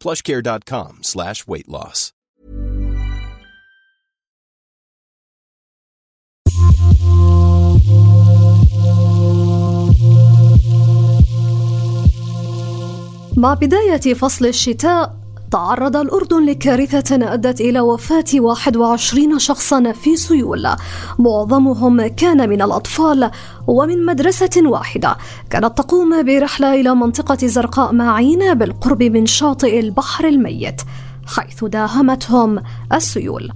plushcare.com slash weight loss. مع بداية فصل الشتاء تعرض الأردن لكارثة أدت إلى وفاة 21 شخصا في سيول. معظمهم كان من الأطفال ومن مدرسة واحدة. كانت تقوم برحلة إلى منطقة زرقاء معين بالقرب من شاطئ البحر الميت حيث داهمتهم السيول.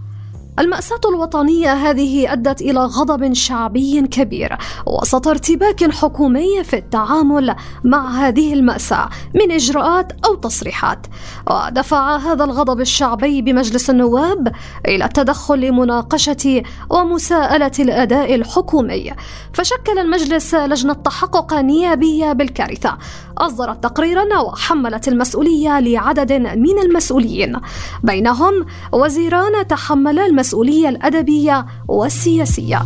المأساة الوطنية هذه أدت إلى غضب شعبي كبير وسط ارتباك حكومي في التعامل مع هذه المأساة من إجراءات أو تصريحات. ودفع هذا الغضب الشعبي بمجلس النواب إلى التدخل لمناقشة ومساءلة الأداء الحكومي. فشكل المجلس لجنة تحقق نيابية بالكارثة. أصدرت تقريرا وحملت المسؤولية لعدد من المسؤولين. بينهم وزيران تحملا المسؤولية المسؤولية الأدبية والسياسية.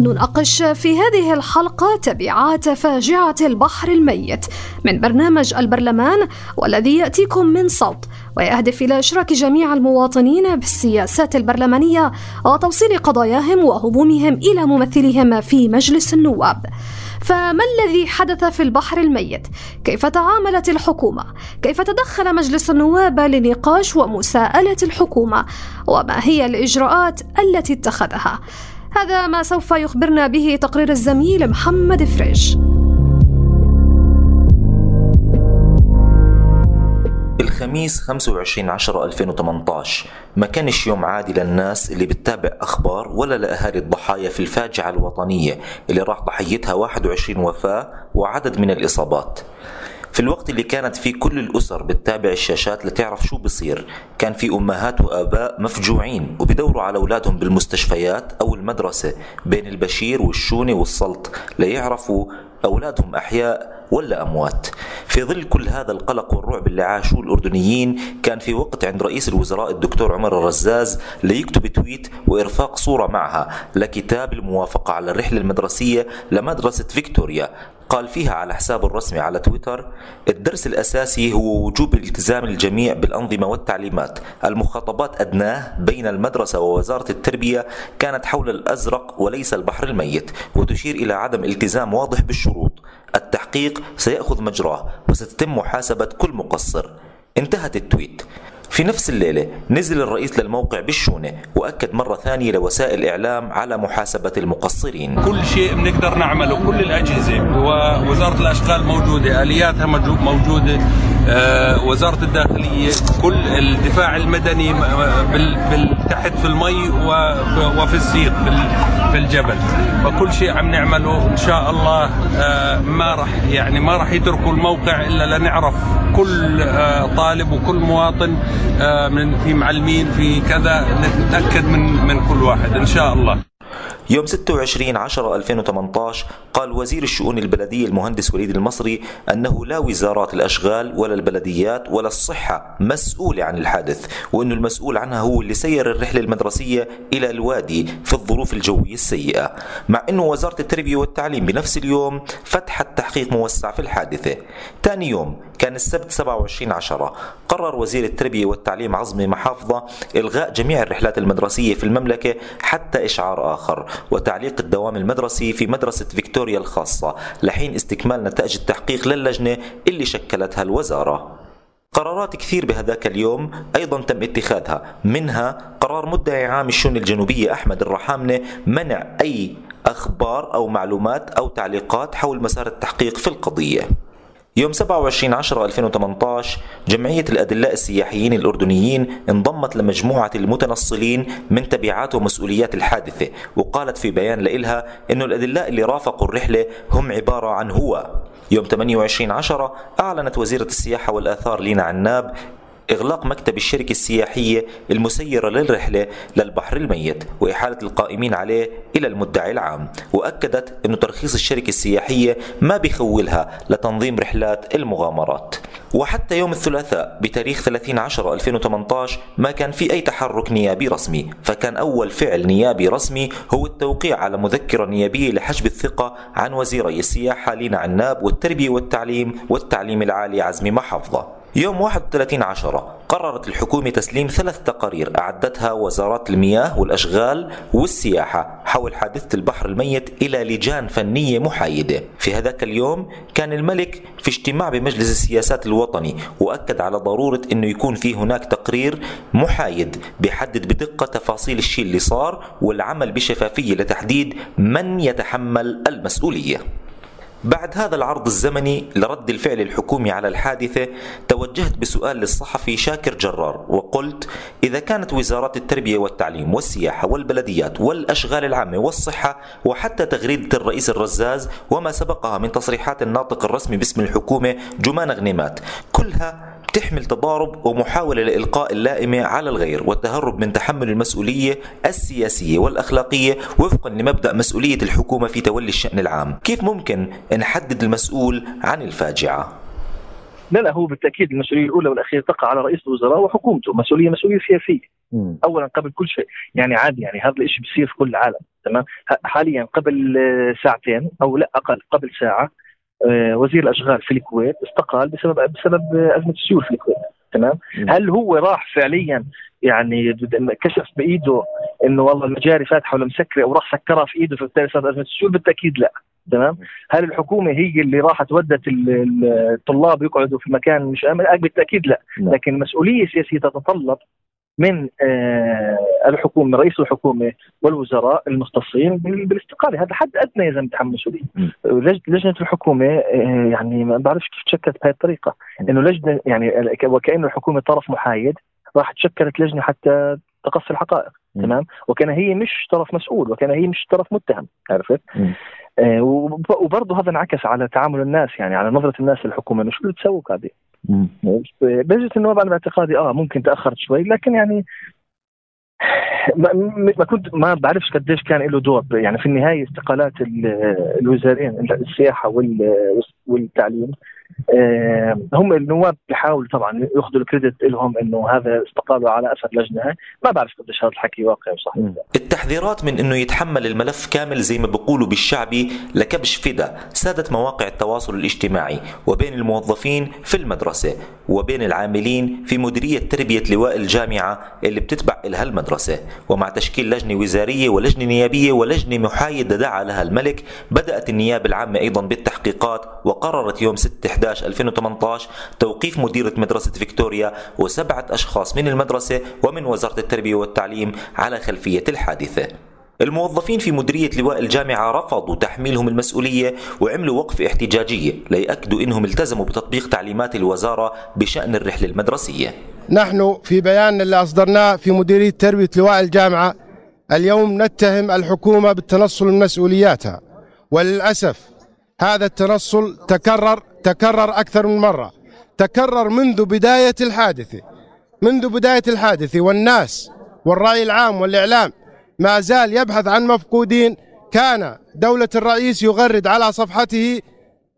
نناقش في هذه الحلقة تبعات فاجعة البحر الميت من برنامج البرلمان والذي يأتيكم من صوت ويهدف إلى إشراك جميع المواطنين بالسياسات البرلمانية وتوصيل قضاياهم وهمومهم إلى ممثلهم في مجلس النواب. فما الذي حدث في البحر الميت؟ كيف تعاملت الحكومة؟ كيف تدخل مجلس النواب لنقاش ومساءلة الحكومة؟ وما هي الإجراءات التي اتخذها؟ هذا ما سوف يخبرنا به تقرير الزميل محمد فريش. الخميس 25 10 2018 ما كانش يوم عادي للناس اللي بتتابع أخبار ولا لأهالي الضحايا في الفاجعة الوطنية اللي راح ضحيتها 21 وفاة وعدد من الإصابات. في الوقت اللي كانت فيه كل الأسر بتتابع الشاشات لتعرف شو بصير كان في أمهات وآباء مفجوعين وبدوروا على أولادهم بالمستشفيات أو المدرسة بين البشير والشوني والسلط ليعرفوا أولادهم أحياء ولا أموات. في ظل كل هذا القلق والرعب اللي عاشوه الأردنيين كان في وقت عند رئيس الوزراء الدكتور عمر الرزاز ليكتب تويت وإرفاق صورة معها لكتاب الموافقة على الرحلة المدرسية لمدرسة فيكتوريا. قال فيها على حسابه الرسمي على تويتر الدرس الأساسي هو وجوب التزام الجميع بالأنظمة والتعليمات. المخاطبات أدناه بين المدرسة ووزارة التربية كانت حول الأزرق وليس البحر الميت وتشير إلى عدم التزام واضح بالشروط. التحقيق سيأخذ مجراه وستتم محاسبة كل مقصر. انتهت التويت. في نفس الليلة نزل الرئيس للموقع بالشونة وأكد مرة ثانية لوسائل الإعلام على محاسبة المقصرين. كل شيء بنقدر نعمله كل الأجهزة ووزارة الأشغال موجودة آلياتها موجودة. آه وزارة الداخلية كل الدفاع المدني تحت في المي وفي السيق في الجبل. فكل شيء عم نعمله إن شاء الله آه ما راح يعني ما راح يتركوا الموقع إلا لنعرف كل آه طالب وكل مواطن من في معلمين في كذا نتأكد من من كل واحد إن شاء الله. يوم 26 10 2018 قال وزير الشؤون البلدية المهندس وليد المصري أنه لا وزارات الأشغال ولا البلديات ولا الصحة مسؤولة عن الحادث وأنه المسؤول عنها هو اللي سير الرحلة المدرسية إلى الوادي في الظروف الجوية السيئة. مع أنه وزارة التربية والتعليم بنفس اليوم فتحت تحقيق موسع في الحادثة. ثاني يوم كان السبت 27 10 قرر وزير التربية والتعليم عظمي محافظة إلغاء جميع الرحلات المدرسية في المملكة حتى إشعار آخر وتعليق الدوام المدرسي في مدرسة فيكتوريا الخاصة لحين استكمال نتائج التحقيق للجنة اللي شكلتها الوزارة. قرارات كثير بهذاك اليوم أيضا تم اتخاذها. منها قرار مدعي عام الشؤون الجنوبية أحمد الرحامنة منع أي أخبار أو معلومات أو تعليقات حول مسار التحقيق في القضية. يوم 27 10 2018 جمعية الأدلاء السياحيين الأردنيين انضمت لمجموعة المتنصلين من تبعات ومسؤوليات الحادثة وقالت في بيان لإلها أن الأدلاء اللي رافقوا الرحلة هم عبارة عن هو. يوم 28 10 أعلنت وزيرة السياحة والآثار لينا عناب إغلاق مكتب الشركة السياحية المسيرة للرحلة للبحر الميت وإحالة القائمين عليه إلى المدعي العام وأكدت أن ترخيص الشركة السياحية ما بيخولها لتنظيم رحلات المغامرات. وحتى يوم الثلاثاء بتاريخ 30 10 2018 ما كان في أي تحرك نيابي رسمي فكان أول فعل نيابي رسمي هو التوقيع على مذكرة نيابية لحجب الثقة عن وزيري السياحة لينا عناب والتربية والتعليم والتعليم العالي عزمي محافظة. يوم 31 عشرة قررت الحكومة تسليم ثلاث تقارير أعدتها وزارات المياه والأشغال والسياحة حول حادثة البحر الميت إلى لجان فنية محايدة. في هذاك اليوم كان الملك في اجتماع بمجلس السياسات الوطني وأكد على ضرورة أنه يكون في هناك تقرير محايد بيحدد بدقة تفاصيل الشيء اللي صار والعمل بشفافية لتحديد من يتحمل المسؤولية. بعد هذا العرض الزمني لرد الفعل الحكومي على الحادثة توجهت بسؤال للصحفي شاكر جرار وقلت إذا كانت وزارات التربية والتعليم والسياحة والبلديات والأشغال العامة والصحة وحتى تغريدة الرئيس الرزاز وما سبقها من تصريحات الناطق الرسمي باسم الحكومة جمان غنيمات كلها تحمل تضارب ومحاولة لإلقاء اللائمة على الغير والتهرب من تحمل المسؤولية السياسية والأخلاقية وفقا لمبدأ مسؤولية الحكومة في تولي الشأن العام. كيف ممكن نحدد المسؤول عن الفاجعة؟ لا لا هو بالتأكيد المسؤولية الأولى والأخيرة تقع على رئيس الوزراء وحكومته مسؤولية مسؤولية سياسيه. اولا قبل كل شيء. يعني عادي يعني هذا الشيء بصير في كل العالم تمام؟ حاليا قبل ساعتين أو لا أقل قبل ساعة آه، وزير الأشغال في الكويت استقال بسبب بسبب أزمة السيول في الكويت تمام؟ هل هو راح فعليا يعني كشف بإيده إنه والله المجاري فاتحه ولا مسكرة وراح سكرها في إيده فبالتالي صارت أزمة السيول؟ بالتأكيد لا. تمام؟ هل الحكومة هي اللي راحت ودت الطلاب يقعدوا في مكان مش آمن؟ بالتأكيد لا. لكن مسؤولية سياسية تتطلب من آه، الحكومة رئيس الحكومة والوزراء المختصين بالاستقالة. هذا حد أدنى يلزم يتحمل مسؤوليه لجنة الحكومة آه، يعني ما بعرفش كيف تشكلت بهذه الطريقة. إنه لجنة يعني وكأنه الحكومة طرف محايد راح تشكلت لجنة حتى تقصي الحقائق. تمام؟ وكان هي مش طرف مسؤول وكان هي مش طرف متهم عرفت؟ آه وبرضه هذا انعكس على تعامل الناس يعني على نظرة الناس للحكومة إنه شو اللي تسووا هذه لجنه النواب أنا باعتقادي آه ممكن تأخرت شوي لكن يعني ما, ما كنت ما بعرفش قديش كان له دور يعني في النهاية استقالات الوزارين السياحة والتعليم. آه، هم النواب بيحاولوا طبعا يأخذوا الكريدت لهم إنه هذا استقالوا على أثر لجنة. ما بعرف قديش هذا الحكي واقعي وصحيح. التحذيرات من إنه يتحمل الملف كامل زي ما بيقولوا بالشعبي لكبش فدا سادت مواقع التواصل الاجتماعي وبين الموظفين في المدرسة وبين العاملين في مديرية تربية لواء الجامعة اللي بتتبع لها المدرسة. ومع تشكيل لجنة وزارية ولجنة نيابية ولجنة محايدة دعا لها الملك بدأت النيابة العامة أيضا بالتحقيقات وقررت يوم 6 11 2018 توقيف مديرة مدرسة فيكتوريا وسبعة أشخاص من المدرسة ومن وزارة التربية والتعليم على خلفية الحادثة. الموظفين في مديرية لواء الجامعة رفضوا تحميلهم المسؤولية وعملوا وقفة احتجاجية ليأكدوا أنهم التزموا بتطبيق تعليمات الوزارة بشأن الرحلة المدرسية. نحن في بيان اللي أصدرناه في مديرية تربية لواء الجامعة اليوم نتهم الحكومة بالتنصل من مسؤولياتها. وللأسف هذا التنصل تكرر تكرر أكثر من مرة. تكرر منذ بداية الحادثة. منذ بداية الحادثة والناس والرأي العام والإعلام ما زال يبحث عن مفقودين. كان دولة الرئيس يغرد على صفحته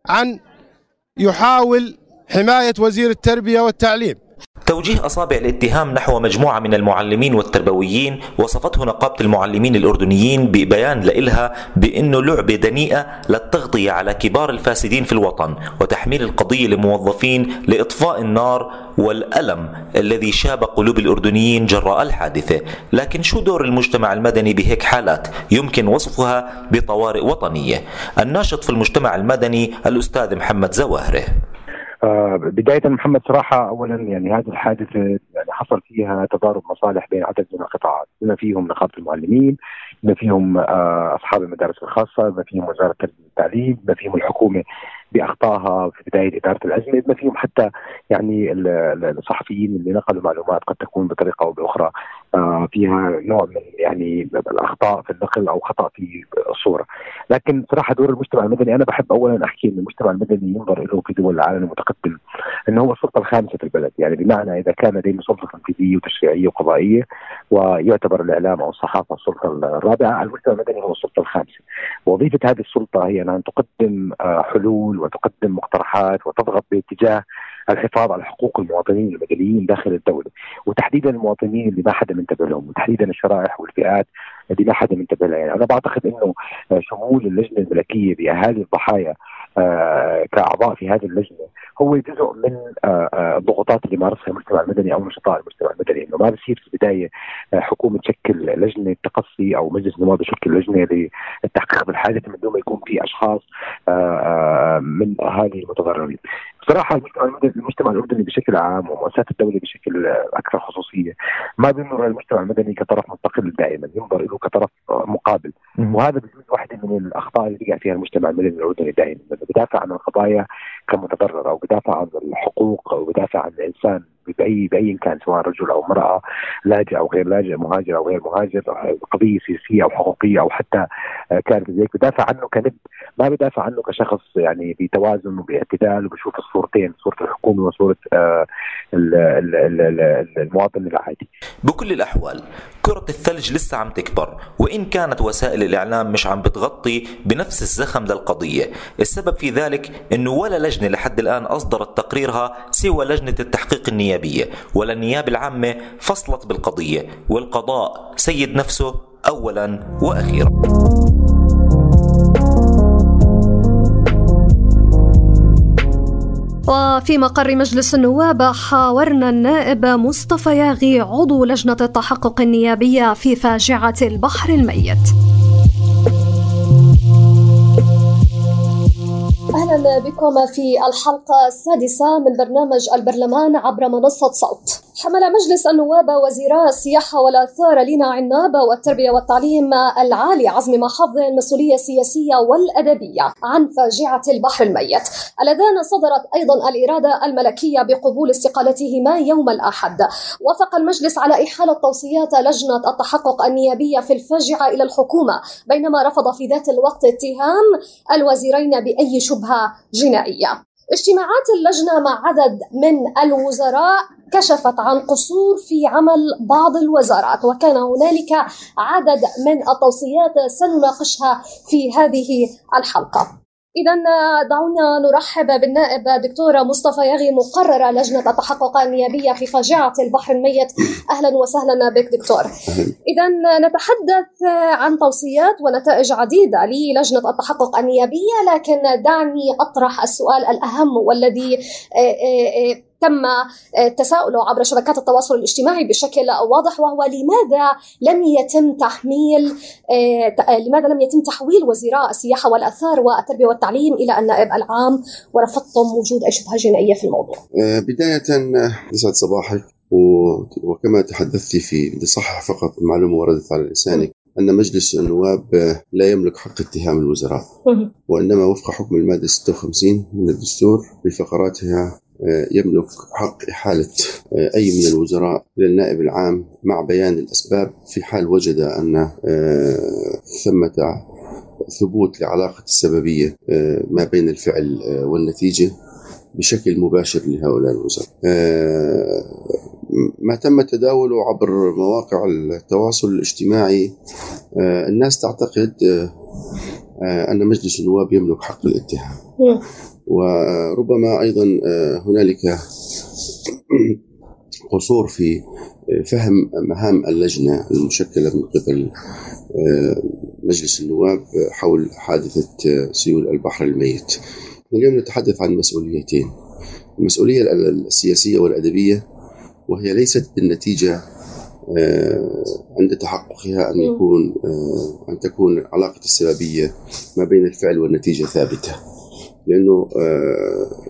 عن يحاول حماية وزير التربية والتعليم. توجيه أصابع الاتهام نحو مجموعة من المعلمين والتربويين وصفته نقابة المعلمين الأردنيين ببيان لإلها بأنه لعبة دنيئة للتغطية على كبار الفاسدين في الوطن وتحميل القضية لموظفين لإطفاء النار والألم الذي شاب قلوب الأردنيين جراء الحادثة. لكن شو دور المجتمع المدني بهيك حالات؟ يمكن وصفها بطوارئ وطنية. الناشط في المجتمع المدني الأستاذ محمد زواهرة. بداية محمد صراحة أولا يعني هذه الحادثة يعني حصل فيها تضارب مصالح بين عدد من القطاعات بما فيهم نقابة المعلمين بما فيهم آه أصحاب المدارس الخاصة بما فيهم وزارة التربية والتعليم بما فيهم الحكومة باخطائها في بداية إدارة الازمه بما فيهم حتى يعني الصحفيين اللي نقلوا معلومات قد تكون بطريقة أو بأخرى. فيها نوع من يعني الأخطاء في النقل أو خطأ في الصورة. لكن صراحة دور المجتمع المدني أنا بحب اولا أحكي إن المجتمع المدني ينظر له في دول العالم المتقدم انه هو السلطة الخامسة في البلد. يعني بمعنى إذا كان لدينا سلطة تنفيذية وتشريعية وقضائية ويعتبر الإعلام أو الصحافة السلطة الرابعة المجتمع المدني هو السلطة الخامسة. وظيفة هذه السلطة هي أن تقدم آه، حلول وتقدم مقترحات وتضغط باتجاه الحفاظ على حقوق المواطنين المدنيين داخل الدولة وتحديدا المواطنين اللي ما حدا منتبه لهم وتحديدا الشرائح والفئات اللي ما حدا منتبه لها يعني أنا بعتقد إنه شمول اللجنة الملكية بأهالي الضحايا آه كأعضاء في هذه اللجنة هو جزء من آه, آه، الضغوطات اللي مارسها المجتمع المدني أو نشطاء المجتمع المدني إنه ما بصير في البداية حكومة تشكل لجنة تقصي أو مجلس نواب يشكل لجنة للتحقيق بالحادث من دون ما يكون في أشخاص من أهالي المتضررين. بصراحة المجتمع الأردني بشكل عام ومؤسسات الدولة بشكل أكثر خصوصية ما بينظر المجتمع المدني كطرف مستقل دائما ينظر له كطرف مقابل. وهذا بجوز واحدة من الأخطاء اللي بيقع فيها المجتمع المدني الأردني دائما بدافع عن القضايا كمتضرر أو بدافع عن الحقوق أو بدافع عن الإنسان باي بأي كان سواء رجل أو امرأة لاجئ أو غير لاجئ مهاجر أو غير مهاجر قضية سياسية أو حقوقية أو حتى كانت زي بدافع عنه كنب ما بدافع عنه كشخص يعني بتوازن وباعتدال وبشوف الصورتين صورة الحكومة وصورة آه، المواطن العادي. بكل الأحوال كرة الثلج لسه عم تكبر وإن كانت وسائل الإعلام مش عم بتغطي بنفس الزخم للقضية. السبب في ذلك أنه ولا لجنة لحد الآن أصدرت تقريرها سوى لجنة التحقيق النيابية ولا النيابة العامة فصلت بالقضية والقضاء سيد نفسه أولا وأخيرا. وفي مقر مجلس النواب حاورنا النائب مصطفى ياغي عضو لجنة التحقق النيابية في فاجعة البحر الميت. أهلا بكم في الحلقة السادسة من برنامج البرلمان عبر منصة صوت. حمل مجلس النواب وزيراء السياحة والآثار لينا عناب والتربية والتعليم العالي عزم محافظ المسؤولية السياسية والأدبية عن فاجعة البحر الميت. اللذان صدرت أيضا الإرادة الملكية بقبول استقالتهما يوم الأحد. وافق المجلس على إحالة توصيات لجنة التحقق النيابية في الفاجعة إلى الحكومة بينما رفض في ذات الوقت اتهام الوزيرين بأي جنائية. اجتماعات اللجنة مع عدد من الوزراء كشفت عن قصور في عمل بعض الوزارات وكان هنالك عدد من التوصيات سنناقشها في هذه الحلقة. إذا دعونا نرحب بالنائب دكتورة مصطفى يغي مقرر لجنة التحقق النيابية في فاجعة البحر الميت. أهلا وسهلا بك دكتور. إذا نتحدث عن توصيات ونتائج عديدة للجنة التحقق النيابية لكن دعني أطرح السؤال الأهم والذي آه، آه، آه، تم تساؤله عبر شبكات التواصل الاجتماعي بشكل واضح وهو لماذا لم يتم تحميل آه، لماذا لم يتم تحويل وزراء السياحة والأثار والتربية والتعليم إلى النائب العام؟ ورفضتم وجود أي شبهة جنائية في الموضوع؟ آه، بداية يسعد صباحك. وكما تحدثت في بدي صحح فقط معلومة وردت على لسانك أن مجلس النواب لا يملك حق اتهام الوزراء. وإنما وفق حكم المادة 56 من الدستور بفقراتها آه، يملك حق إحالة آه، أي من الوزراء إلى النائب العام مع بيان الأسباب. في حال وجد أن آه، ثمة ثبوت لعلاقة السببية ما بين الفعل والنتيجة بشكل مباشر لهؤلاء الوزراء. ما تم تداوله عبر مواقع التواصل الاجتماعي الناس تعتقد أن مجلس النواب يملك حق الاتهام وربما أيضا آه، هنالك قصور في آه، فهم مهام اللجنة المشكلة من قبل آه، مجلس النواب حول حادثة سيول البحر الميت. اليوم نتحدث عن مسؤوليتين. المسؤولية السياسية والأدبية وهي ليست بالنتيجة عند تحققها أن يكون أن تكون علاقه السببية ما بين الفعل والنتيجة ثابتة. لأنه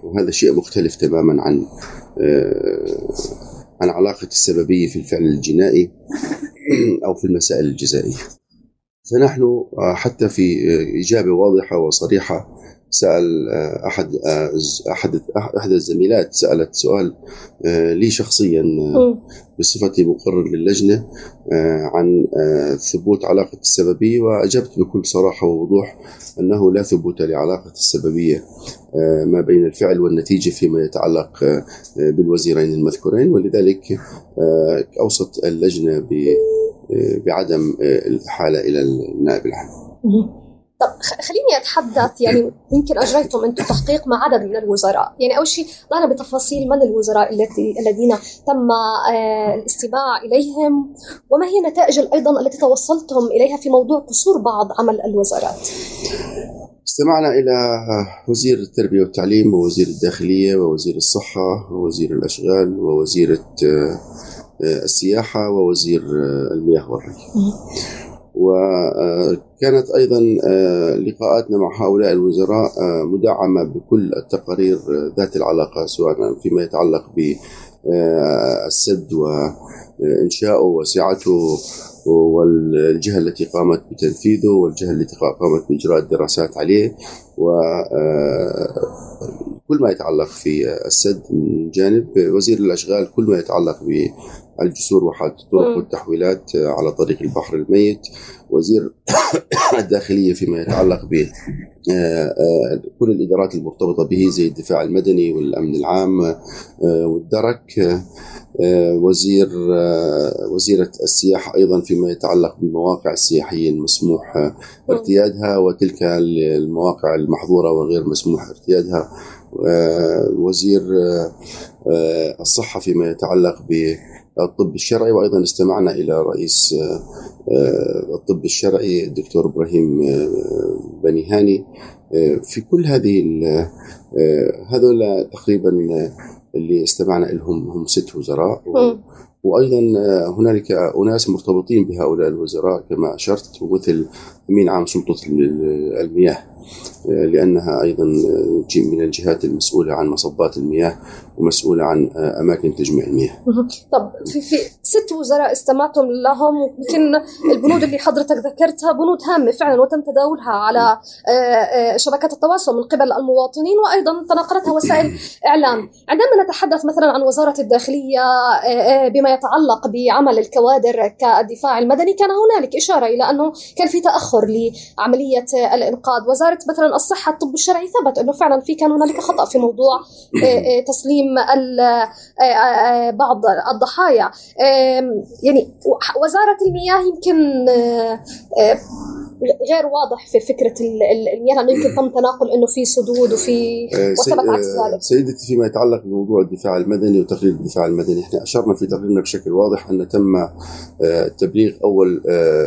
وهذا شيء مختلف تماما عن عن علاقه السببية في الفعل الجنائي أو في المسائل الجزائية. فنحن حتى في إجابة واضحة وصريحة سأل آه، أحد آه، أحد أحد الزميلات سألت سؤال آه، لي شخصيا بصفتي مقرر للجنة عن ثبوت علاقه السببية وأجبت بكل صراحة ووضوح أنه لا ثبوت لعلاقه السببية ما بين الفعل والنتيجة فيما يتعلق بالوزيرين المذكورين ولذلك أوصت اللجنة بعدم الاحاله إلى النائب العام. طب خليني أتحدث يعني يمكن أجريتم أنتم تحقيق مع عدد من الوزراء، يعني أول شيء ضعنا بتفاصيل من الوزراء التي الذين تم آه، الاستماع إليهم وما هي النتائج أيضا التي توصلتم إليها في موضوع قصور بعض عمل الوزارات؟ استمعنا إلى وزير التربية والتعليم ووزير الداخلية ووزير الصحة ووزير الأشغال ووزيرة آه، السياحة ووزير المياه والري. وكانت أيضا آه، لقاءاتنا مع هؤلاء الوزراء آه، مدعمة بكل التقارير ذات العلاقة سواء فيما يتعلق بالسد آه، وإنشاؤه وسعته والجهة التي قامت بتنفيذه والجهة التي قامت بإجراء الدراسات عليه و كل ما يتعلق في السد من جانب وزير الأشغال كل ما يتعلق بالجسور وحاله الطرق والتحويلات على طريق البحر الميت. وزير الداخلية فيما يتعلق ب آه، آه، كل الإدارات المرتبطة به زي الدفاع المدني والأمن العام آه، والدرك وزير وزيرة السياحة أيضا فيما يتعلق بالمواقع السياحية المسموح ارتيادها وتلك المواقع المحظورة وغير مسموح ارتيادها. وزير الصحة فيما يتعلق بالطب الشرعي وأيضا استمعنا إلى رئيس الطب الشرعي الدكتور إبراهيم بني هاني في كل هذه هذول تقريبا اللي استمعنا لهم هم ست وزراء وأيضا هنالك أناس مرتبطين بهؤلاء الوزراء كما أشرت ومثل أمين عام سلطة المياه. لأنها أيضا من الجهات المسؤولة عن مصبات المياه ومسؤولة عن أماكن تجميع المياه. طب في في ست وزراء استمعتم لهم يمكن البنود اللي حضرتك ذكرتها بنود هامة فعلا وتم تداولها على آه، آه، شبكات التواصل من قبل المواطنين وأيضا تناقلتها وسائل إعلام. عندما نتحدث مثلا عن وزارة الداخلية آه، بما يتعلق بعمل الكوادر كالدفاع المدني كان هنالك إشارة إلى أنه كان في تأخر لعملية الإنقاذ، وزارة مثلا الصحة الطب الشرعي ثبت إنه فعلا في كان هنالك خطأ في موضوع تسليم بعض الضحايا. يعني وزارة المياه يمكن غير واضح في فكرة المياه لأنه يمكن تم تناقل إنه في سدود وفي وثبت عكس ذلك. سيدتي فيما يتعلق بموضوع الدفاع المدني وتقرير الدفاع المدني إحنا أشرنا في تقريرنا بشكل واضح أن تم تبليغ أول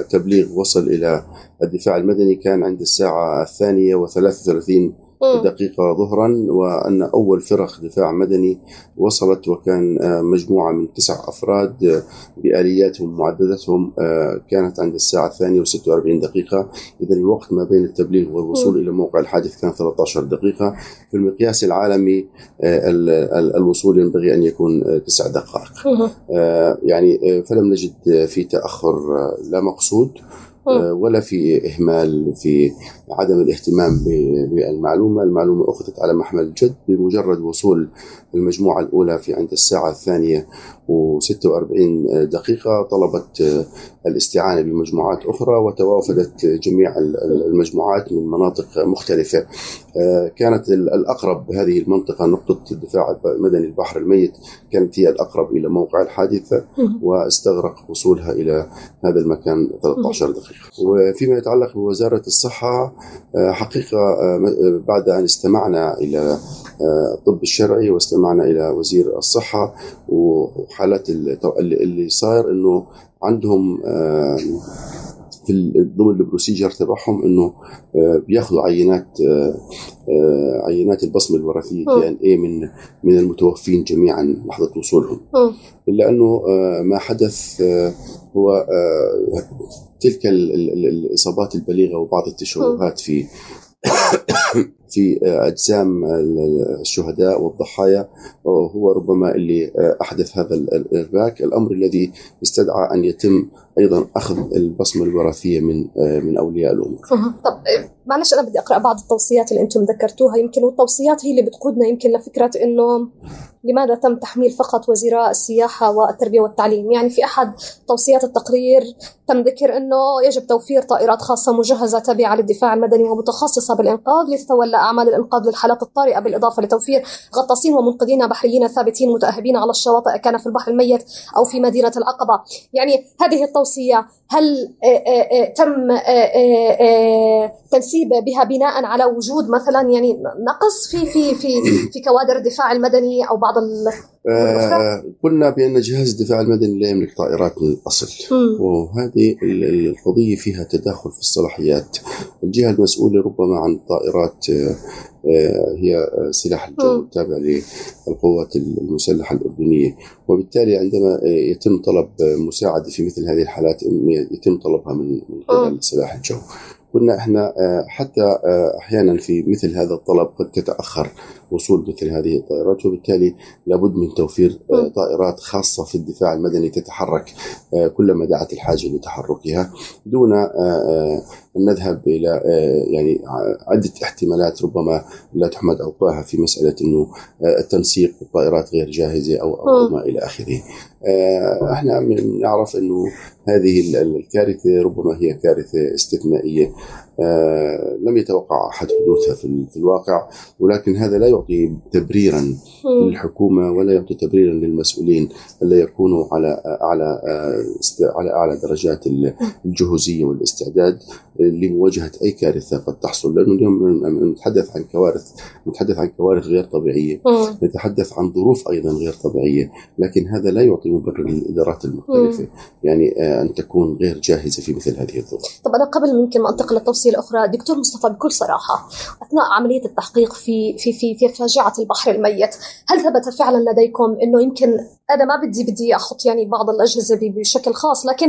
تبليغ وصل إلى الدفاع المدني كان عند الساعة الثانية و33 دقيقة ظهرا وأن أول فرق دفاع مدني وصلت وكان آه، مجموعة من تسع أفراد آه، بآلياتهم ومعداتهم آه، كانت عند الساعة الثانية و46 دقيقة. إذا الوقت ما بين التبليغ والوصول إلى موقع الحادث كان 13 دقيقة. في المقياس العالمي الوصول ينبغي أن يكون تسع دقائق. يعني فلم نجد في تأخر لا مقصود. ولا في إهمال في عدم الاهتمام بالمعلومة. المعلومة أخذت على محمل الجد بمجرد وصول المجموعة الأولى في عند الساعة الثانية و46 دقيقة طلبت آه، الاستعانة بمجموعات أخرى وتوافدت جميع المجموعات من مناطق مختلفة. آه، كانت الأقرب هذه المنطقة نقطة الدفاع المدني البحر الميت كانت هي الأقرب إلى موقع الحادثة واستغرق وصولها إلى هذا المكان 13 دقيقة. وفيما يتعلق بوزارة الصحة آه، حقيقة بعد أن استمعنا إلى الطب الشرعي واستمعنا إلى وزير الصحة وحالات اللي صاير إنه عندهم في ضمن البروسيجر تبعهم إنه بياخذوا عينات عينات البصمة الوراثية دي إن اي من من المتوفين جميعا لحظة وصولهم. إلا إنه ما حدث هو تلك الإصابات البليغة وبعض التشوهات في في أجسام الشهداء والضحايا هو ربما اللي أحدث هذا الارباك الأمر الذي استدعى أن يتم أيضا أخذ البصمة الوراثية من من أولياء الأمور. طب معلش أنا بدي أقرأ بعض التوصيات اللي أنتم ذكرتوها يمكن والتوصيات هي اللي بتقودنا يمكن لفكرة إنه لماذا تم تحميل فقط وزراء السياحة والتربية والتعليم؟ يعني في أحد توصيات التقرير تم ذكر إنه يجب توفير طائرات خاصة مجهزة تابعة للدفاع المدني ومتخصصة بالإنقاذ لتتولى أعمال الإنقاذ للحالات الطارئة بالإضافة لتوفير غطاسين ومنقذين بحريين ثابتين متأهبين على الشواطئ كان في البحر الميت أو في مدينة العقبه، يعني هذه التوصية هل تم تنسيب بها بناء على وجود مثلا يعني نقص في في في في كوادر الدفاع المدني أو بعض آه قلنا بأن جهاز الدفاع المدني لا يملك طائرات من الأصل. وهذه القضية فيها تداخل في الصلاحيات. الجهة المسؤولة ربما عن الطائرات آه هي سلاح الجو التابع للقوات المسلحة الأردنية. وبالتالي عندما يتم طلب مساعدة في مثل هذه الحالات يتم طلبها من خلال سلاح الجو. قلنا إحنا حتى أحيانا في مثل هذا الطلب قد تتأخر. وصول مثل هذه الطائرات وبالتالي لابد من توفير طائرات خاصة في الدفاع المدني تتحرك كلما دعت الحاجة لتحركها. دون أن نذهب إلى يعني عدة احتمالات ربما لا تحمد عقباها في مسألة إنه التنسيق الطائرات غير جاهزة أو أو ما إلى آخره. إحنا نعرف إنه هذه الكارثة ربما هي كارثة استثنائية. آه لم يتوقع أحد حدوثها في, في الواقع ولكن هذا لا يعطي تبريرا للحكومة ولا يعطي تبريرا للمسؤولين الا يكونوا على أعلى على أعلى درجات الجهوزية والاستعداد لمواجهة أي كارثة قد تحصل. لأنه اليوم نتحدث عن كوارث نتحدث عن كوارث غير طبيعية. نتحدث عن ظروف أيضا غير طبيعية. لكن هذا لا يعطي مبرر للإدارات المختلفة. يعني أن تكون غير جاهزة في مثل هذه الظروف. طب أنا قبل ممكن ما أنتقل للتوصيه الاخرى دكتور مصطفى بكل صراحة أثناء عملية التحقيق في في في في فاجعه البحر الميت؟ هل ثبت فعلا لديكم إنه يمكن أنا ما بدي بدي أحط يعني بعض الأجهزة بشكل خاص لكن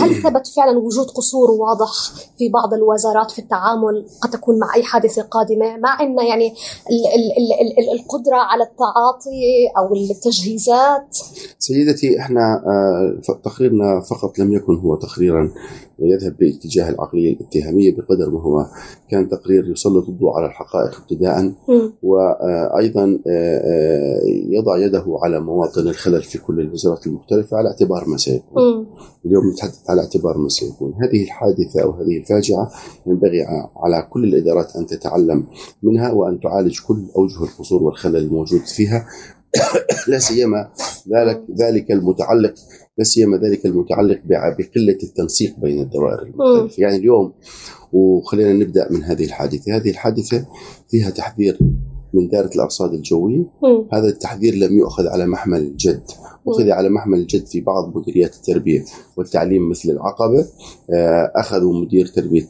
هل ثبت فعلا وجود قصور واضح في بعض الوزارات في التعامل قد تكون مع اي حادثة قادمة؟ ما عندنا يعني ال ال ال ال القدرة على التعاطي أو التجهيزات. سيدتي إحنا تقريرنا فقط لم يكن هو تقريرا يذهب باتجاه العقلية الاتهامية بقدر ما هو كان تقرير يسلط الضوء على الحقائق ابتداء وأيضا يضع يده على مواطن الخلل في كل الوزارات المختلفة على اعتبار ما سيكون. اليوم نتحدث على اعتبار ما سيكون، هذه الحادثة أو هذه الفاجعة ينبغي على كل الإدارات أن تتعلم منها وأن تعالج كل أوجه القصور والخلل الموجود فيها. لا سيما ذلك ذلك المتعلق لا سيما ذلك المتعلق بقلة التنسيق بين الدوائر المختلفة، يعني اليوم وخلينا نبدأ من هذه الحادثة، هذه الحادثة فيها تحذير من دائرة الأرصاد الجوية. م. هذا التحذير لم يؤخذ على محمل الجد. أخذ على محمل الجد في بعض مديريات التربية والتعليم مثل العقبة. أخذوا مدير تربية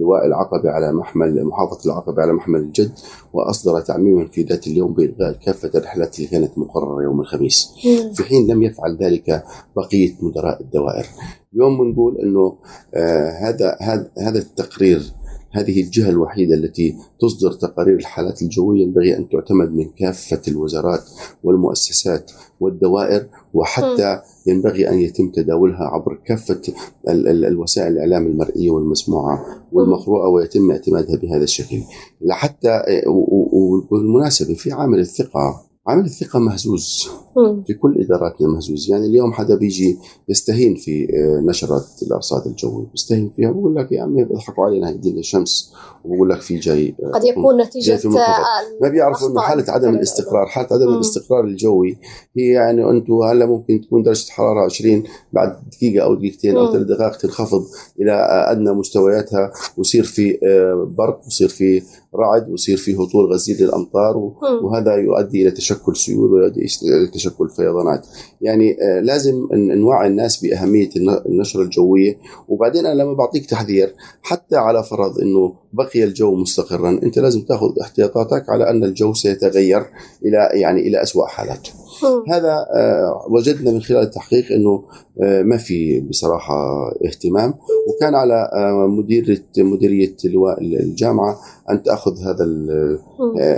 لواء العقبة على محمل محافظة العقبة على محمل الجد وأصدر تعميما في ذات اليوم بإلغاء كافة الرحلات اللي كانت مقررة يوم الخميس. م. في حين لم يفعل ذلك بقية مدراء الدوائر. اليوم بنقول أنه آه هذا هذا هذا التقرير هذه الجهة الوحيدة التي تصدر تقارير الحالات الجوية ينبغي أن تعتمد من كافة الوزارات والمؤسسات والدوائر وحتى ينبغي أن يتم تداولها عبر كافة ال- ال- الوسائل الإعلام المرئية والمسموعة والمقروءة ويتم اعتمادها بهذا الشكل. لحتى وبالمناسبة في عامل الثقة عامل الثقة مهزوز. في كل إداراتنا مهزوز. يعني اليوم حدا بيجي يستهين في نشرة الأرصاد الجوية بيستهين فيها. بقول لك يا عمي بيضحكوا علينا. هي الدنيا شمس. وبقول لك في جاي قد يكون نتيجة ما بيعرفوا إنه حالة عدم الاستقرار. حالة عدم. الاستقرار الجوي هي يعني أنتم هلا ممكن تكون درجة الحرارة 20 بعد دقيقة أو دقيقتين أو ثلاث دقائق تنخفض إلى أدنى مستوياتها. ويصير في برق. ويصير في رعد ويصير في هطول غزير للأمطار وهذا يؤدي إلى تشكل سيول ويؤدي إلى تشكل فيضانات. يعني لازم نوعي الناس بأهمية النشرة الجوية. وبعدين أنا لما بعطيك تحذير حتى على فرض إنه بقي الجو مستقرا أنت لازم تأخذ احتياطاتك على أن الجو سيتغير إلى يعني إلى اسوء حالاته هذا وجدنا من خلال التحقيق إنه ما في بصراحة اهتمام. وكان على مديريه مديرية لواء الجامعة أن تأخذ هذا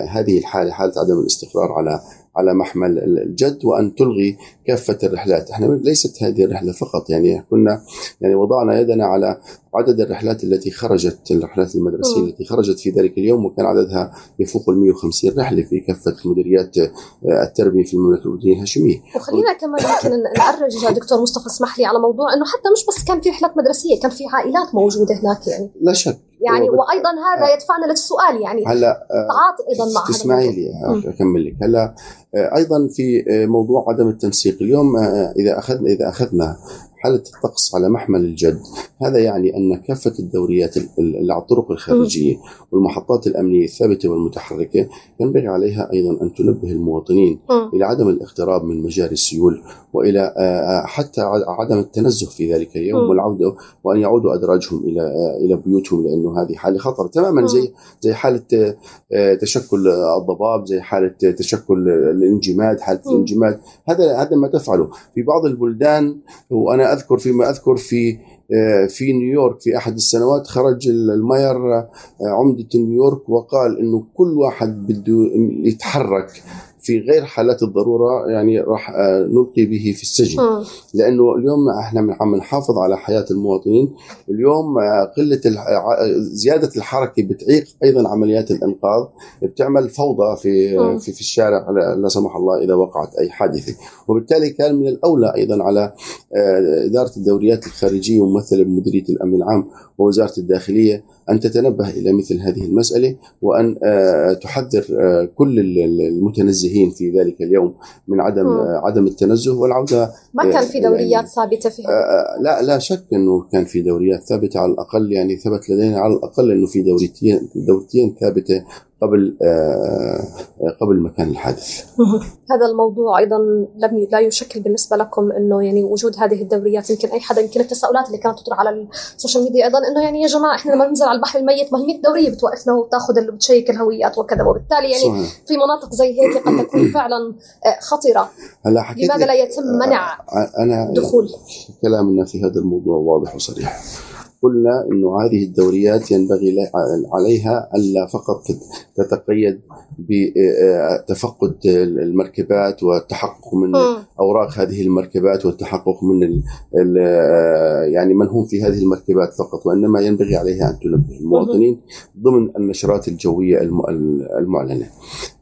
هذه الحالة حالة عدم الاستقرار على على محمل الجد وأن تلغي كافة الرحلات، إحنا ليست هذه الرحلة فقط يعني كنا يعني وضعنا يدنا على عدد الرحلات التي خرجت الرحلات المدرسية م. التي خرجت في ذلك اليوم وكان عددها يفوق ال 150 رحلة في كافة مديريات آه، التربية في المملكة الأردنية الهاشمية. وخلينا كمان يمكن نعرج دكتور مصطفى اسمح لي على موضوع إنه حتى مش بس كان في رحلات مدرسية كان في عائلات موجودة هناك يعني. لا شك يعني وأيضا هذا يدفعنا للسؤال يعني هلا آه، تعاطي أيضا مع تسمعي لي أكمل لك. هلا آه، أيضا في موضوع عدم التنسيق اليوم إذا اخذنا إذا أخذنا حالة الطقس على محمل الجد؟ هذا يعني أن كافة الدوريات على الطرق الخارجية والمحطات الأمنية الثابتة والمتحركة ينبغي عليها أيضا أن تنبه المواطنين إلى عدم الاقتراب من مجاري السيول وإلى آه، آه، حتى عدم التنزه في ذلك اليوم والعودة وأن يعودوا أدراجهم إلى آه، إلى بيوتهم لأنه هذه حالة خطر. تماما زي زي حالة تشكل الضباب زي حالة تشكل الانجماد حالة الانجماد. هذا هذا ما تفعله. في بعض البلدان وأنا أذكر فيما أذكر في آه، في نيويورك في أحد السنوات خرج الماير آه، عمدة نيويورك وقال إنه كل واحد بده يتحرك. في غير حالات الضرورة يعني راح آه، نلقي به في السجن م. لأنه اليوم إحنا عم نحافظ على حياة المواطنين اليوم آه، قلة زيادة الحركة بتعيق أيضا عمليات الإنقاذ بتعمل فوضى في م. في, في الشارع لا سمح الله إذا وقعت أي حادثة وبالتالي كان من الأولى أيضا على آه، إدارة الدوريات الخارجية ممثله بمديريه الأمن العام ووزارة الداخلية أن تتنبه إلى مثل هذه المسألة وأن آه، تحذر آه، كل المتنزهين في ذلك اليوم من عدم آه، عدم التنزه والعودة ما كان في دوريات يعني ثابتة في لا لا شك إنه كان في دوريات ثابتة على الأقل يعني ثبت لدينا على الأقل إنه في دوريتين دورتين ثابتة قبل آه، قبل مكان الحادث. هذا الموضوع أيضا لم لا يشكل بالنسبة لكم إنه يعني وجود هذه الدوريات يمكن أي حدا يمكن التساؤلات اللي كانت تطرح على السوشيال ميديا أيضا إنه يعني يا جماعة إحنا لما ننزل على البحر الميت ما هي 100 دورية بتوقفنا وبتاخذ بتشيك الهويات وكذا وبالتالي يعني صحيح. في مناطق زي هيك قد تكون فعلا آه، خطره. هلا حكيت لماذا لا يتم منع أنا دخول؟ كلامنا في هذا الموضوع واضح وصريح. قلنا إنه هذه الدوريات ينبغي عليها ألا فقط تتقيد بتفقد المركبات والتحقق من أوراق هذه المركبات والتحقق من يعني من هم في هذه المركبات فقط وإنما ينبغي عليها أن تنبه المواطنين ضمن النشرات الجوية المعلنة.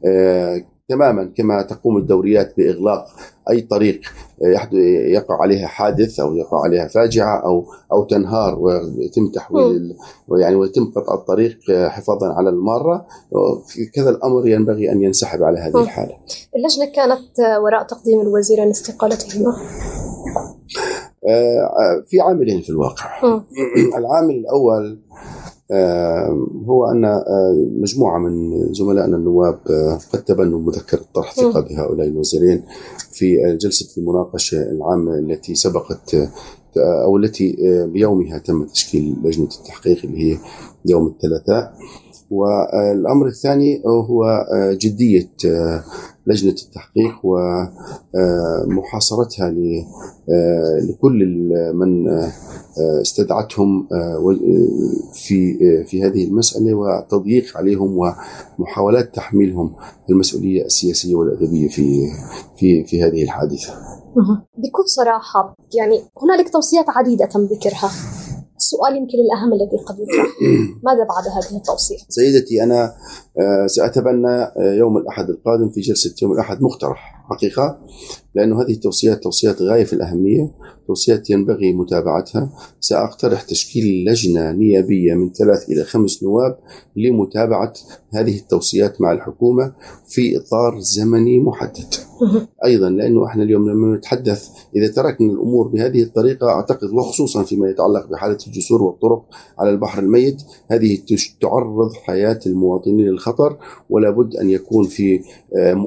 آه، تماما كما تقوم الدوريات بإغلاق أي طريق يقع عليها حادث أو يقع عليها فاجعة أو أو تنهار ويتم تحويل يعني ويتم قطع الطريق حفاظا على الماره كذا الأمر ينبغي أن ينسحب على هذه الحالة. اللجنة كانت وراء تقديم الوزيرين استقالتهما. آه، في عاملين في الواقع. العامل الأول هو أن آه، مجموعة من زملائنا النواب آه، قد تبنوا مذكرة طرح ثقة بهؤلاء الوزيرين في جلسة المناقشة العامة التي سبقت آه، أو التي بيومها تم تشكيل لجنة التحقيق اللي هي يوم الثلاثاء. والأمر الثاني هو جدية لجنة التحقيق ومحاصرتها لكل من استدعتهم في في هذه المسألة وتضييق عليهم ومحاولات تحميلهم المسؤولية السياسية والأدبية في في في هذه الحادثة. بكل صراحة يعني هنالك توصيات عديدة تم ذكرها السؤال يمكن الأهم الذي قد يطرح ماذا بعد هذه التوصية؟ سيدتي أنا آه، سأتبنى آه، يوم الأحد القادم في جلسة يوم الأحد مقترح حقيقة لأنه هذه التوصيات توصيات غاية في الأهمية توصيات ينبغي متابعتها. سأقترح تشكيل لجنة نيابية من ثلاث إلى خمس نواب لمتابعة هذه التوصيات مع الحكومة في إطار زمني محدد. أيضا لأنه إحنا اليوم لما نتحدث إذا تركنا الأمور بهذه الطريقة أعتقد وخصوصا فيما يتعلق بحالة الجسور والطرق على البحر الميت هذه تعرض حياة المواطنين للخطر ولا بد أن يكون في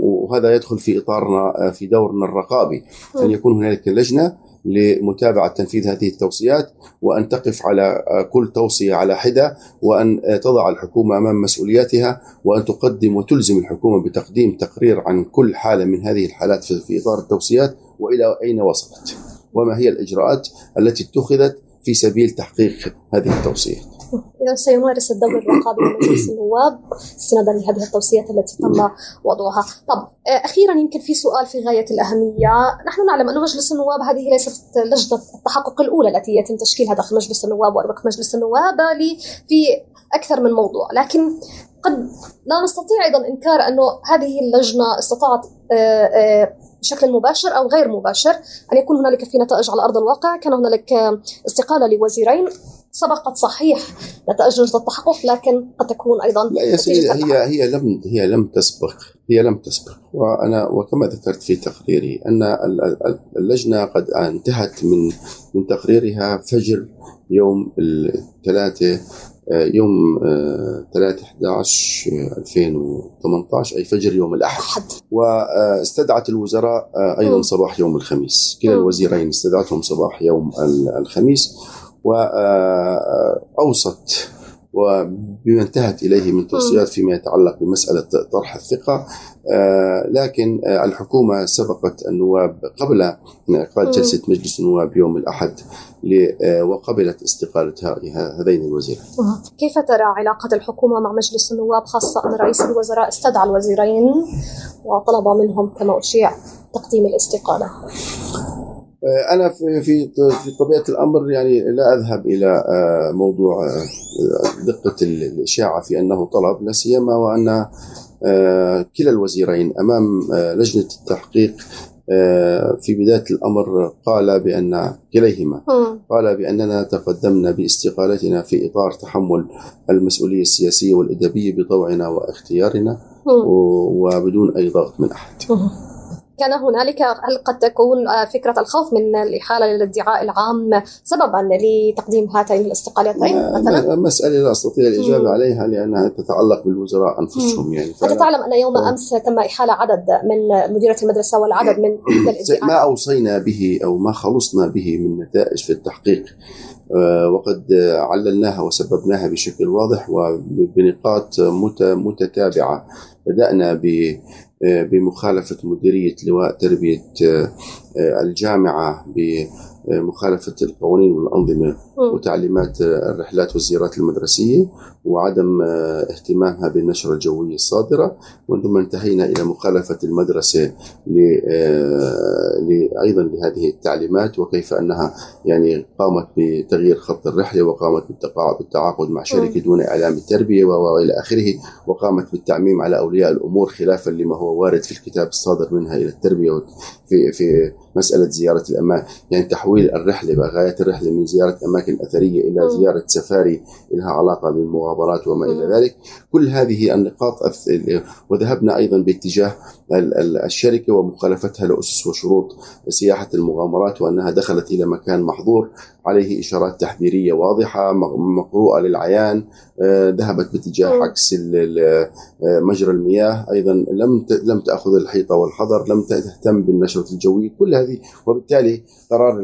وهذا يدخل في إطار دورنا في دورنا الرقابي أن يكون هنالك لجنة لمتابعة تنفيذ هذه التوصيات وأن تقف على كل توصية على حدة وأن تضع الحكومة أمام مسؤولياتها وأن تقدم وتلزم الحكومة بتقديم تقرير عن كل حالة من هذه الحالات في إطار التوصيات وإلى أين وصلت وما هي الإجراءات التي اتخذت في سبيل تحقيق هذه التوصيات. سيمارس الدور الرقابي لمجلس النواب استنادا لهذه التوصيات التي تم وضعها. طب آه، أخيرا يمكن في سؤال في غاية الأهمية، نحن نعلم أن مجلس النواب هذه ليست لجنة التحقق الأولى التي يتم تشكيلها داخل مجلس النواب وأربك مجلس النواب في أكثر من موضوع، لكن قد لا نستطيع أيضا إنكار أنه هذه اللجنة استطاعت آه، آه، بشكل مباشر أو غير مباشر أن يكون هنالك في نتائج على أرض الواقع، كان هنالك استقالة لوزيرين. سبقت صحيح نتائج التحقق لكن قد تكون أيضا لا يا سيدي هي هي لم هي لم تسبق. هي لم تسبق. وأنا وكما ذكرت في تقريري أن اللجنة قد انتهت من من تقريرها فجر يوم الثلاثاء يوم 3 11 2018 أي فجر يوم الأحد. واستدعت الوزراء آه، أيضا صباح يوم الخميس. كلا الوزيرين استدعتهم صباح يوم الخميس. واوصت وبما انتهت إليه من توصيات فيما يتعلق بمسألة طرح الثقة آه، لكن آه، الحكومة سبقت النواب قبل انعقاد جلسة مجلس النواب يوم الأحد آه، وقبلت استقالة هذين الوزيرين. كيف ترى علاقة الحكومة مع مجلس النواب خاصة أن رئيس الوزراء استدعى الوزيرين وطلب منهم كما أشيع تقديم الاستقالة؟ أنا في في في طبيعة الأمر يعني لا أذهب إلى موضوع دقة الإشاعة في أنه طلب لا سيما وأن آه، كلا الوزيرين أمام آه، لجنة التحقيق آه، في بداية الأمر قال بأن كليهما قال بأننا تقدمنا باستقالتنا في إطار تحمل المسؤولية السياسية والادبيه بطوعنا واختيارنا وبدون أي ضغط من أحد. كان هنالك هل قد تكون آه، فكرة الخوف من الإحالة للادعاء العام سببا لتقديم هاتين الاستقالتين مثلا؟ مسألة لا أستطيع الإجابة عليها لأنها تتعلق بالوزراء أنفسهم يعني أنت تعلم أن يوم أمس تم إحالة عدد من مديرة المدرسة والعدد من ما أوصينا به أو ما خلصنا به من نتائج في التحقيق؟ آه، وقد عللناها وسببناها بشكل واضح وبنقاط متتابعة. بدأنا ب بمخالفة مديرية لواء تربية آه، الجامعة بمخالفة القوانين والأنظمة. وتعليمات الرحلات والزيارات المدرسية وعدم آه، اهتمامها بالنشرة الجوية الصادرة. ومن ثم انتهينا إلى مخالفة المدرسة آه، أيضا لهذه التعليمات وكيف أنها يعني قامت بتغيير خط الرحلة وقامت بالتعاقد مع شركة دون إعلام التربية وإلى آخره وقامت بالتعميم على أولياء الأمور خلافا لما هو وارد في الكتاب الصادر منها إلى التربية في في مسألة زيارة الأماكن يعني تحويل الرحلة غاية الرحلة من زيارة أماكن أثرية إلى زيارة سفاري لها علاقة بالمغامرات وما إلى ذلك. كل هذه النقاط وذهبنا أيضا باتجاه الشركة ومخالفتها لأسس وشروط سياحة المغامرات وأنها دخلت إلى مكان محظور عليه إشارات تحذيرية واضحة مقروءة للعيان آه، ذهبت باتجاه عكس مجرى المياه. أيضا لم لم تأخذ الحيطة والحذر لم تهتم بالنشرة الجوية كل هذه وبالتالي قرار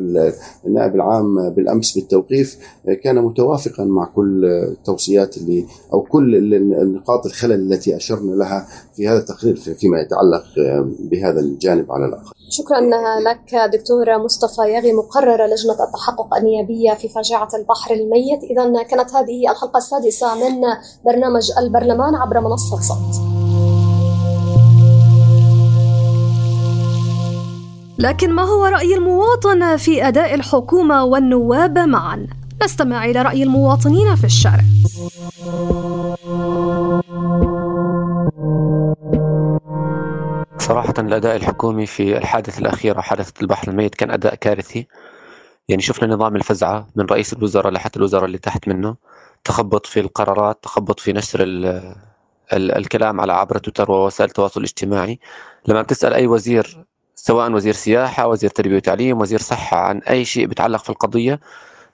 النائب العام بالأمس بالتوقيف آه، كان متوافقا مع كل التوصيات اللي أو كل النقاط الخلل التي أشرنا لها في هذا التقرير فيما يتعلق آه، بهذا الجانب على الأقل. شكرا لك دكتور مصطفى يغي مقرر لجنة التحقق النيابية في فاجعة البحر الميت. إذا كانت هذه الحلقة السادسة من برنامج البرلمان عبر منصة صوت. لكن ما هو رأي المواطن في أداء الحكومة والنواب معا؟ نستمع إلى رأي المواطنين في الشارع. صراحة الأداء الحكومي في الحادث الأخيرة حادثة البحر الميت كان أداء كارثي. يعني شفنا نظام الفزعة من رئيس الوزراء لحتى الوزراء اللي تحت منه. تخبط في القرارات تخبط في نشر ال ال الكلام على عبر تويتر ووسائل التواصل الاجتماعي. لما بتسأل أي وزير سواء وزير سياحة وزير تربية وتعليم وزير صحة عن أي شيء بيتعلق في القضية.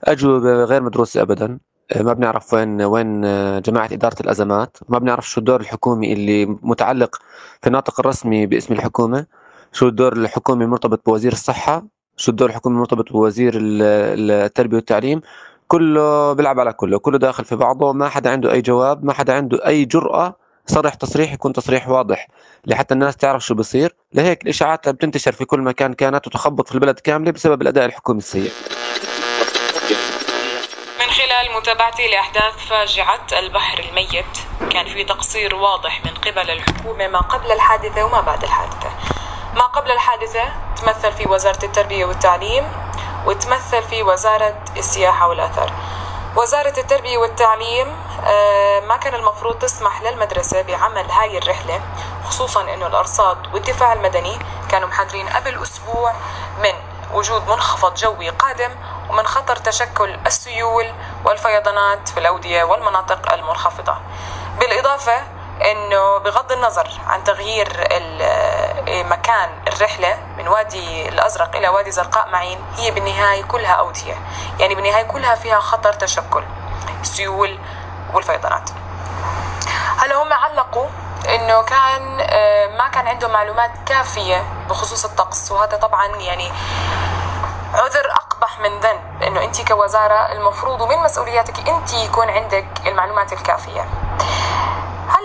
أجوبة غير مدروسة أبدا. ما بنعرف وين وين جماعة إدارة الأزمات. ما بنعرف شو الدور الحكومي اللي متعلق في الناطق الرسمي باسم الحكومة. شو الدور الحكومي المرتبط بوزير الصحة. شو الدور الحكومي المرتبط بوزير التربية والتعليم. كله بيلعب على كله. كله داخل في بعضه. ما حدا عنده أي جواب ما حدا عنده أي جرأة صرح تصريح يكون تصريح واضح لحتى الناس تعرف شو بصير لهيك الإشاعات بتنتشر في كل مكان كانت وتخبط في البلد كاملة بسبب الأداء الحكومي السيء. من خلال متابعتي لأحداث فاجعة البحر الميت كان في تقصير واضح من قبل الحكومة ما قبل الحادثة وما بعد الحادثة. ما قبل الحادثة تمثل في وزارة التربية والتعليم وتمثل في وزارة السياحة والأثر وزارة التربية والتعليم آه، ما كان المفروض تسمح للمدرسة بعمل هاي الرحلة خصوصا أنه الأرصاد والدفاع المدني كانوا محذرين قبل أسبوع من وجود منخفض جوي قادم ومن خطر تشكل السيول والفيضانات في الأودية والمناطق المنخفضة. بالإضافة إنه بغض النظر عن تغيير إيه، مكان الرحلة من وادي الأزرق إلى وادي زرقاء معين هي بالنهاية كلها أودية. يعني بالنهاية كلها فيها خطر تشكل السيول والفيضانات. هلا هم علقوا إنه كان آه، ما كان عنده معلومات كافية بخصوص الطقس وهذا طبعا يعني عذر أقبح من ذنب إنه أنت كوزارة المفروض ومن مسؤولياتك أنت يكون عندك المعلومات الكافية.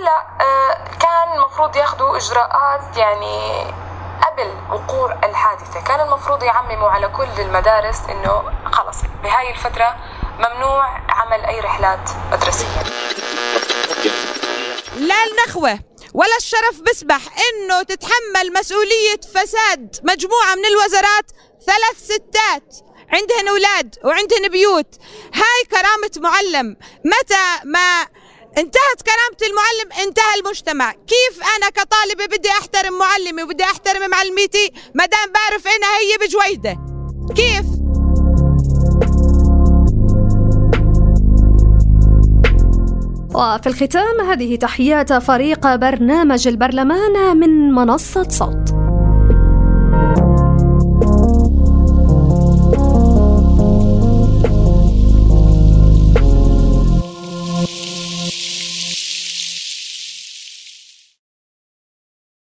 هلا آه، كان المفروض ياخذوا إجراءات يعني قبل وقوع الحادثة. كان المفروض يعمموا على كل المدارس إنه خلص بهاي الفترة ممنوع عمل أي رحلات مدرسية. لا النخوة ولا الشرف بسبح إنه تتحمل مسؤولية فساد مجموعة من الوزارات ثلاث ستات عندهن أولاد وعندهن بيوت. هاي كرامة معلم متى ما انتهت كرامة المعلم انتهى المجتمع. كيف أنا كطالبة بدي أحترم معلمي وبدي أحترم معلميتي مدام بعرف إنها هي بجويدة؟ كيف؟ وفي الختام هذه تحيات فريق برنامج البرلمان من منصة صوت.